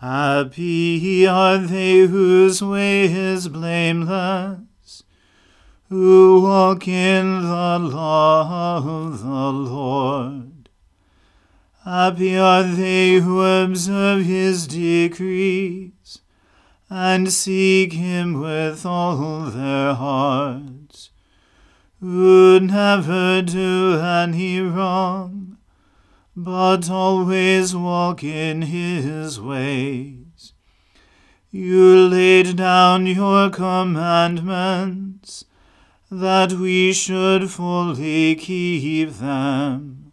Happy are they whose way is blameless, who walk in the law of the Lord. Happy are they who observe his decrees, and seek him with all their hearts, who never do any wrong but always walk in his ways. You laid down your commandments, that we should fully keep them.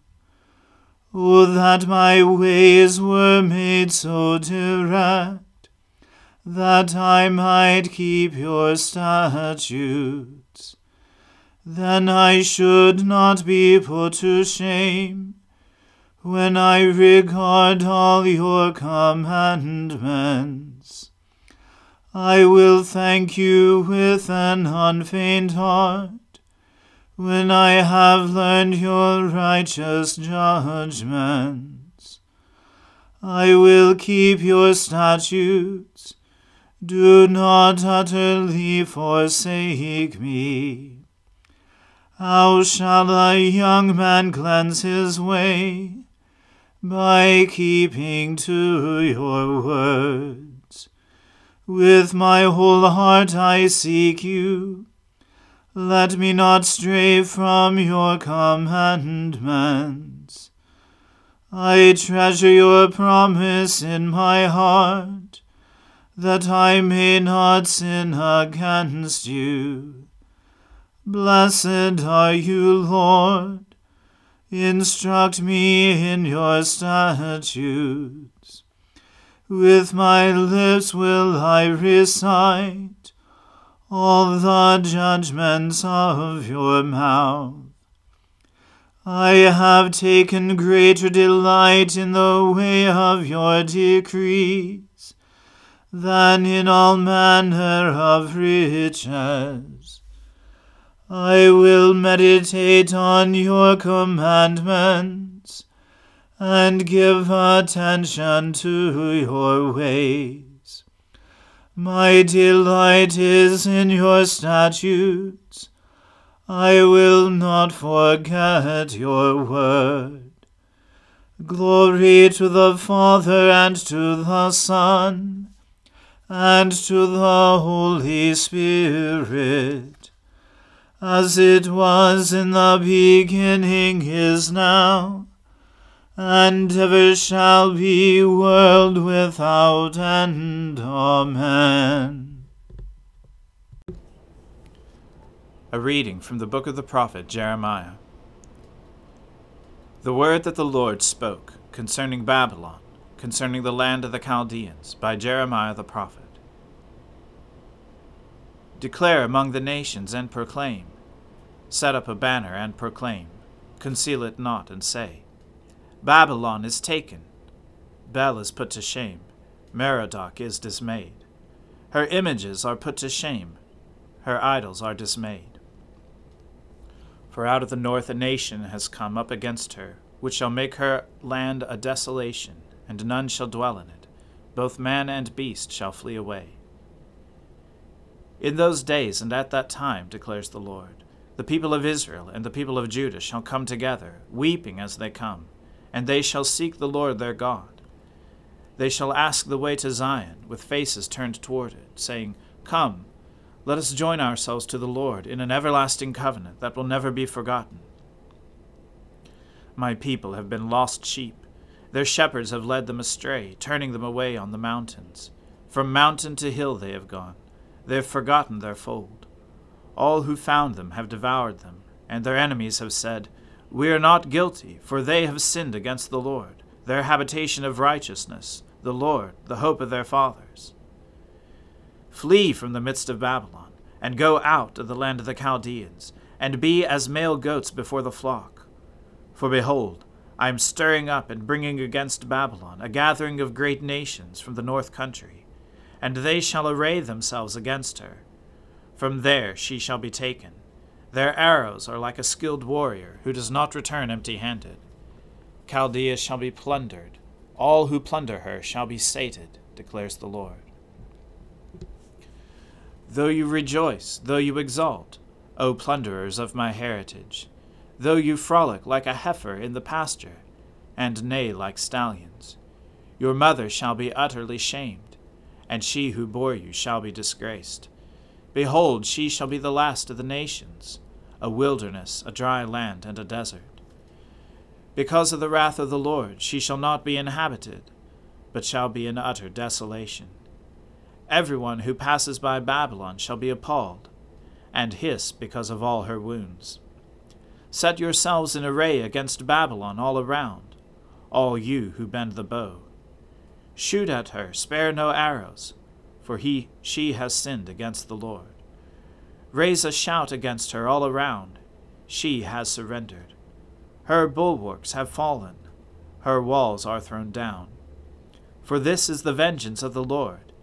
O that my ways were made so direct, that I might keep your statutes. Then I should not be put to shame when I regard all your commandments. I will thank you with an unfeigned heart, when I have learned your righteous judgments. I will keep your statutes. Do not utterly forsake me. How shall a young man cleanse his way? By keeping to your words. With my whole heart I seek you. Let me not stray from your commandments. I treasure your promise in my heart, that I may not sin against you. Blessed are you, Lord. Instruct me in your statutes. With my lips will I recite all the judgments of your mouth. I have taken greater delight in the way of your decrees than in all manner of riches. I will meditate on your commandments and give attention to your ways. My delight is in your statutes I will not forget your word. Glory to the Father and to the Son and to the Holy Spirit, as it was in the beginning is now, and ever shall be, world without end. Amen. A reading from the book of the prophet Jeremiah. The word that the Lord spoke concerning Babylon, concerning the land of the Chaldeans, by Jeremiah the prophet. Declare among the nations and proclaim. Set up a banner and proclaim. Conceal it not and say, Babylon is taken. Bel is put to shame. Merodach is dismayed. Her images are put to shame. Her idols are dismayed. For out of the north a nation has come up against her, which shall make her land a desolation, and none shall dwell in it. Both man and beast shall flee away. In those days and at that time, declares the Lord, the people of Israel and the people of Judah shall come together, weeping as they come, and they shall seek the Lord their God. They shall ask the way to Zion, with faces turned toward it, saying, Come, let us join ourselves to the Lord in an everlasting covenant that will never be forgotten. My people have been lost sheep. Their shepherds have led them astray, turning them away on the mountains. From mountain to hill they have gone. They have forgotten their fold. All who found them have devoured them, and their enemies have said, We are not guilty, for they have sinned against the Lord, their habitation of righteousness, the Lord, the hope of their fathers. Flee from the midst of Babylon, and go out of the land of the Chaldeans, and be as male goats before the flock. For behold, I am stirring up and bringing against Babylon a gathering of great nations from the north country, and they shall array themselves against her. From there she shall be taken. Their arrows are like a skilled warrior who does not return empty handed. Chaldea shall be plundered, all who plunder her shall be sated, declares the Lord. Though you rejoice, though you exult, O plunderers of my heritage, though you frolic like a heifer in the pasture, and neigh like stallions, your mother shall be utterly shamed, and she who bore you shall be disgraced. Behold, she shall be the last of the nations, a wilderness, a dry land, and a desert. Because of the wrath of the Lord, she shall not be inhabited, but shall be in utter desolation. Everyone who passes by Babylon shall be appalled, and hiss because of all her wounds. Set yourselves in array against Babylon all around, all you who bend the bow. Shoot at her, spare no arrows, for he she has sinned against the Lord. Raise a shout against her all around, she has surrendered. Her bulwarks have fallen, her walls are thrown down. For this is the vengeance of the Lord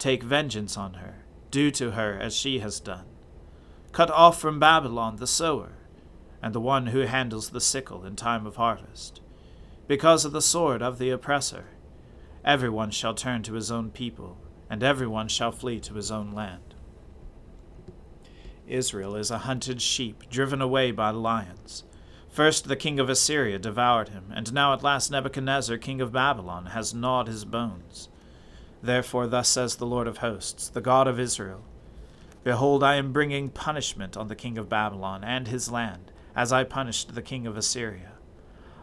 Take vengeance on her, do to her as she has done. Cut off from Babylon the sower, and the one who handles the sickle in time of harvest. Because of the sword of the oppressor, everyone shall turn to his own people, and everyone shall flee to his own land. Israel is a hunted sheep, driven away by lions. First the king of Assyria devoured him, and now at last Nebuchadnezzar, king of Babylon, has gnawed his bones. Therefore, thus says the Lord of hosts, the God of Israel Behold, I am bringing punishment on the king of Babylon and his land, as I punished the king of Assyria.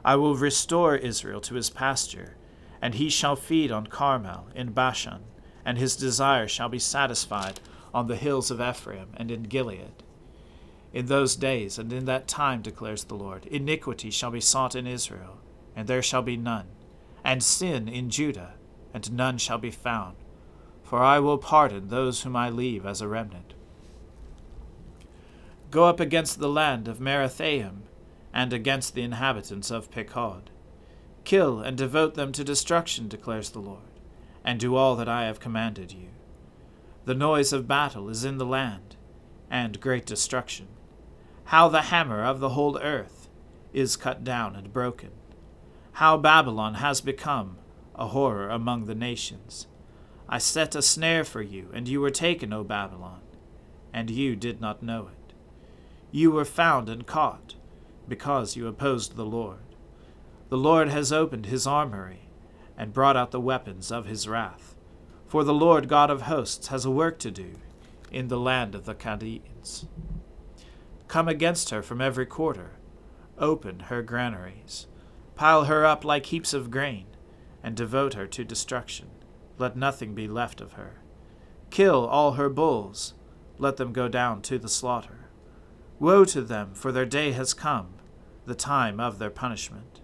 I will restore Israel to his pasture, and he shall feed on Carmel in Bashan, and his desire shall be satisfied on the hills of Ephraim and in Gilead. In those days and in that time, declares the Lord, iniquity shall be sought in Israel, and there shall be none, and sin in Judah, and none shall be found. For I will pardon those whom I leave as a remnant. Go up against the land of Merathaim, and against the inhabitants of Pekod. Kill and devote them to destruction, declares the Lord, and do all that I have commanded you. The noise of battle is in the land, and great destruction. How the hammer of the whole earth is cut down and broken. How Babylon has become a horror among the nations. I set a snare for you, and you were taken, O Babylon, and you did not know it. You were found and caught, because you opposed the Lord. The Lord has opened his armory, and brought out the weapons of his wrath. For the Lord God of hosts has a work to do in the land of the Chaldeans. Come against her from every quarter, open her granaries, pile her up like heaps of grain, and devote her to destruction let nothing be left of her. Kill all her bulls, let them go down to the slaughter. Woe to them, for their day has come, the time of their punishment.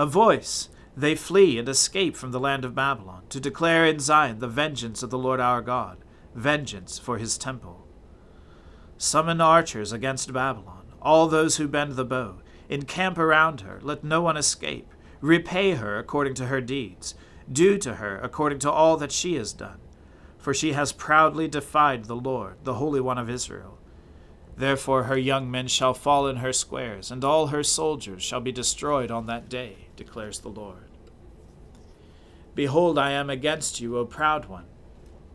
A voice, they flee and escape from the land of Babylon, to declare in Zion the vengeance of the Lord our God, vengeance for his temple. Summon archers against Babylon, all those who bend the bow. Encamp around her, let no one escape. Repay her according to her deeds do to her according to all that she has done. For she has proudly defied the Lord, the Holy One of Israel. Therefore her young men shall fall in her squares, and all her soldiers shall be destroyed on that day, declares the Lord. Behold, I am against you, O proud one,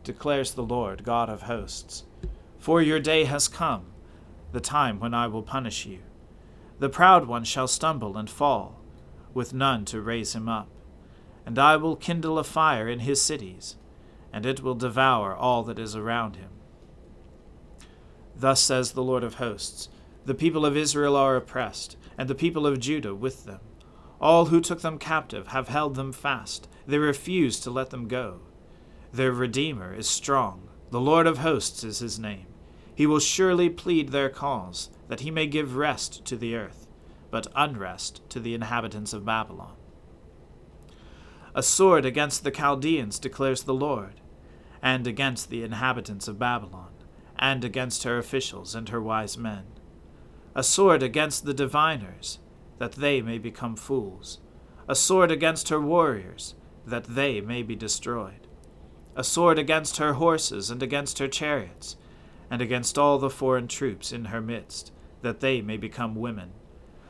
declares the Lord, God of hosts. For your day has come, the time when I will punish you. The proud one shall stumble and fall, with none to raise him up and I will kindle a fire in his cities, and it will devour all that is around him. Thus says the Lord of hosts The people of Israel are oppressed, and the people of Judah with them. All who took them captive have held them fast, they refuse to let them go. Their Redeemer is strong, the Lord of hosts is his name. He will surely plead their cause, that he may give rest to the earth, but unrest to the inhabitants of Babylon. A sword against the Chaldeans, declares the Lord, and against the inhabitants of Babylon, and against her officials and her wise men. A sword against the diviners, that they may become fools. A sword against her warriors, that they may be destroyed. A sword against her horses and against her chariots, and against all the foreign troops in her midst, that they may become women.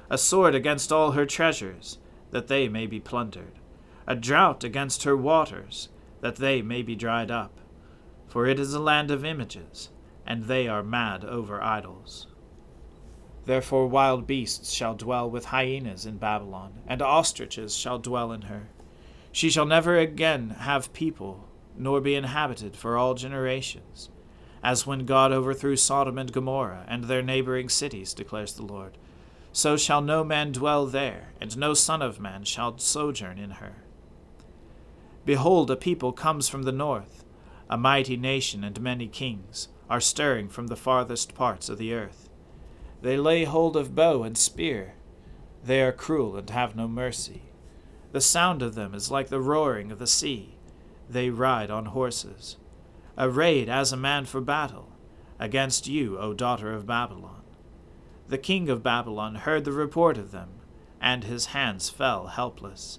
A sword against all her treasures, that they may be plundered a drought against her waters, that they may be dried up. For it is a land of images, and they are mad over idols. Therefore wild beasts shall dwell with hyenas in Babylon, and ostriches shall dwell in her. She shall never again have people, nor be inhabited for all generations, as when God overthrew Sodom and Gomorrah and their neighboring cities, declares the Lord. So shall no man dwell there, and no son of man shall sojourn in her. Behold, a people comes from the north. A mighty nation and many kings are stirring from the farthest parts of the earth. They lay hold of bow and spear. They are cruel and have no mercy. The sound of them is like the roaring of the sea. They ride on horses. Arrayed as a man for battle, against you, O daughter of Babylon. The king of Babylon heard the report of them, and his hands fell helpless.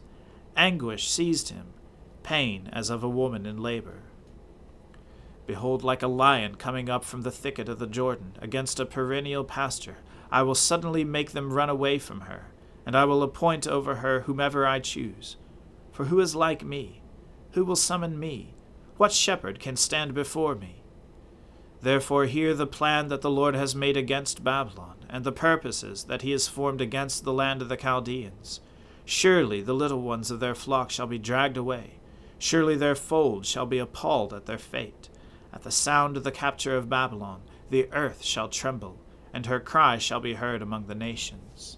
Anguish seized him pain as of a woman in labor. Behold, like a lion coming up from the thicket of the Jordan against a perennial pasture, I will suddenly make them run away from her, and I will appoint over her whomever I choose. For who is like me? Who will summon me? What shepherd can stand before me? Therefore hear the plan that the Lord has made against Babylon, and the purposes that he has formed against the land of the Chaldeans. Surely the little ones of their flock shall be dragged away Surely their fold shall be appalled at their fate. At the sound of the capture of Babylon, the earth shall tremble, and her cry shall be heard among the nations.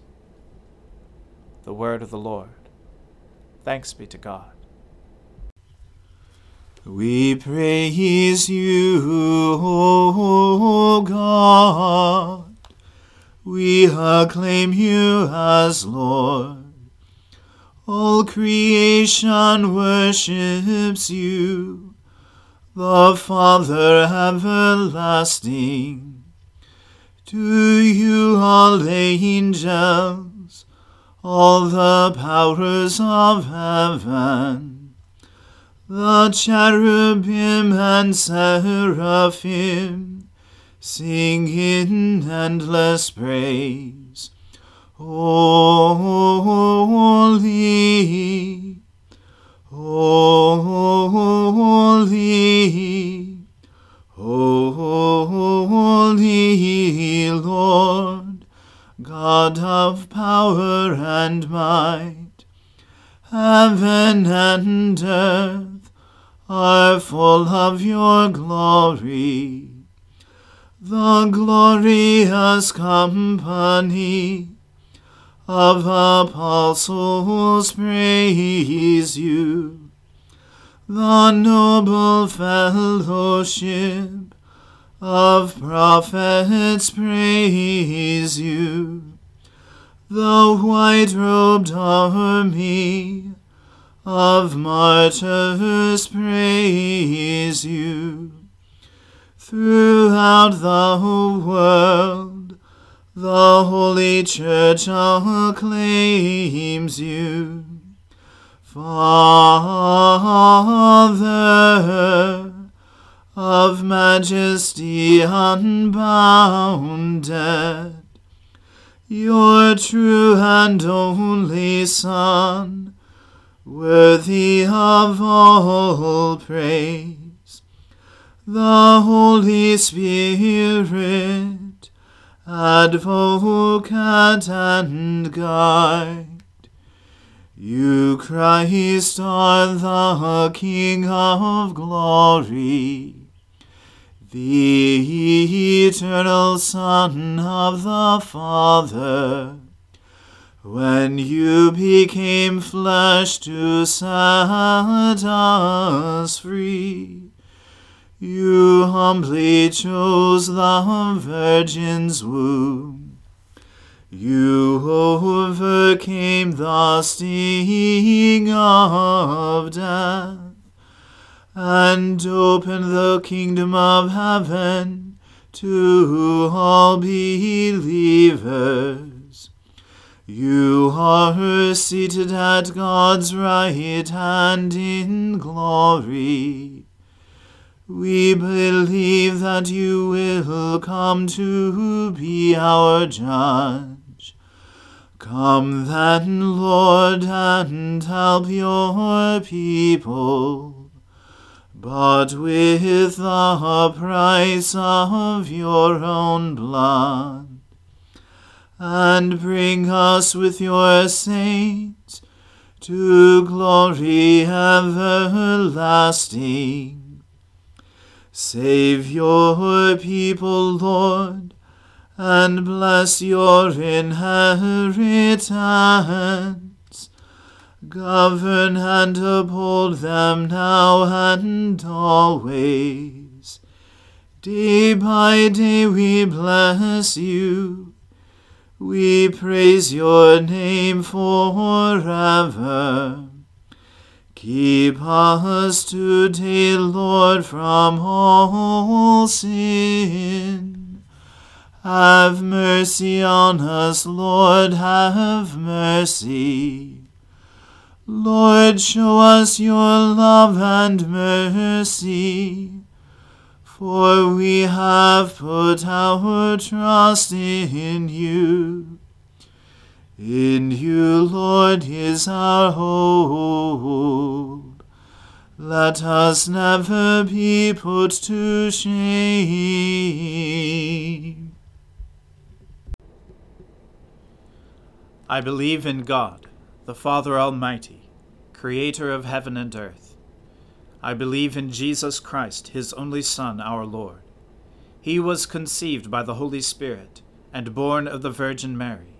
The word of the Lord. Thanks be to God. We praise you, O God. We acclaim you as Lord. All creation worships you, the Father everlasting. To you all angels, all the powers of heaven, the cherubim and seraphim sing in endless praise. Holy, holy, holy Lord, God of power and might, heaven and earth are full of your glory. The glorious company of apostles praise you. The noble fellowship of prophets praise you. The white robed army of martyrs praise you. Throughout the world, the Holy Church acclaims you. Father of majesty unbounded, your true and only Son, worthy of all praise. The Holy Spirit, advocate and guide. You, Christ, are the King of glory, the eternal Son of the Father when you became flesh to set us free, you humbly chose the Virgin's womb. You overcame the sting of death and opened the kingdom of heaven to all believers. You are seated at God's right hand in glory. We believe that you will come to be our judge. Come then, Lord, and help your people, but with the price of your own blood and bring us with your saints to glory everlasting. Save your people, Lord, and bless your inheritance. Govern and uphold them now and always. Day by day we bless you we praise your name forever. Keep us today, Lord, from all sin. Have mercy on us, Lord, have mercy. Lord, show us your love and mercy for we have put our trust in you. In you, Lord, is our hope. Let us never be put to shame. I believe in God, the Father Almighty, creator of heaven and earth. I believe in Jesus Christ, his only Son, our Lord. He was conceived by the Holy Spirit and born of the Virgin Mary.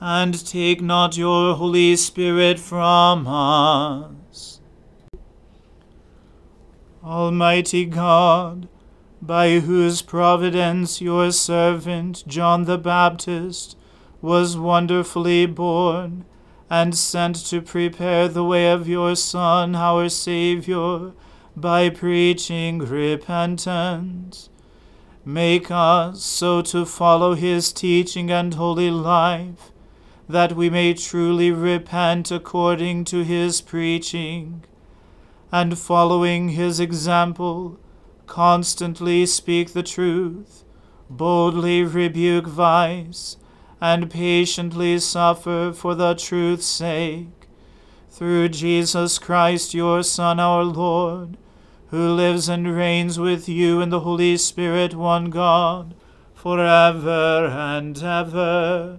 and take not your Holy Spirit from us. Almighty God, by whose providence your servant John the Baptist was wonderfully born and sent to prepare the way of your Son, our Saviour, by preaching repentance. Make us so to follow his teaching and holy life, that we may truly repent according to his preaching and following his example, constantly speak the truth, boldly rebuke vice, and patiently suffer for the truth's sake. Through Jesus Christ, your Son, our Lord, who lives and reigns with you in the Holy Spirit, one God, for ever and ever.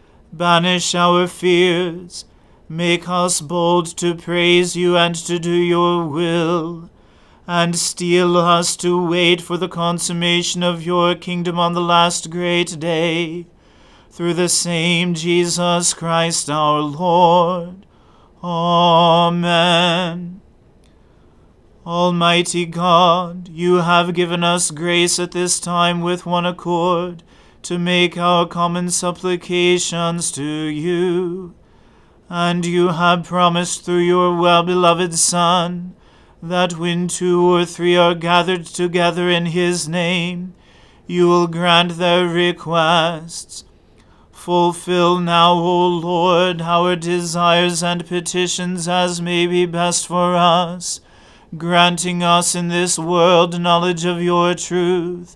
banish our fears, Make us bold to praise you and to do your will, and steel us to wait for the consummation of your kingdom on the last great day. Through the same Jesus Christ our Lord. Amen. Almighty God, you have given us grace at this time with one accord to make our common supplications to you and you have promised through your well beloved Son that when two or three are gathered together in his name, you will grant their requests. Fulfill now, O Lord, our desires and petitions as may be best for us, granting us in this world knowledge of your truth,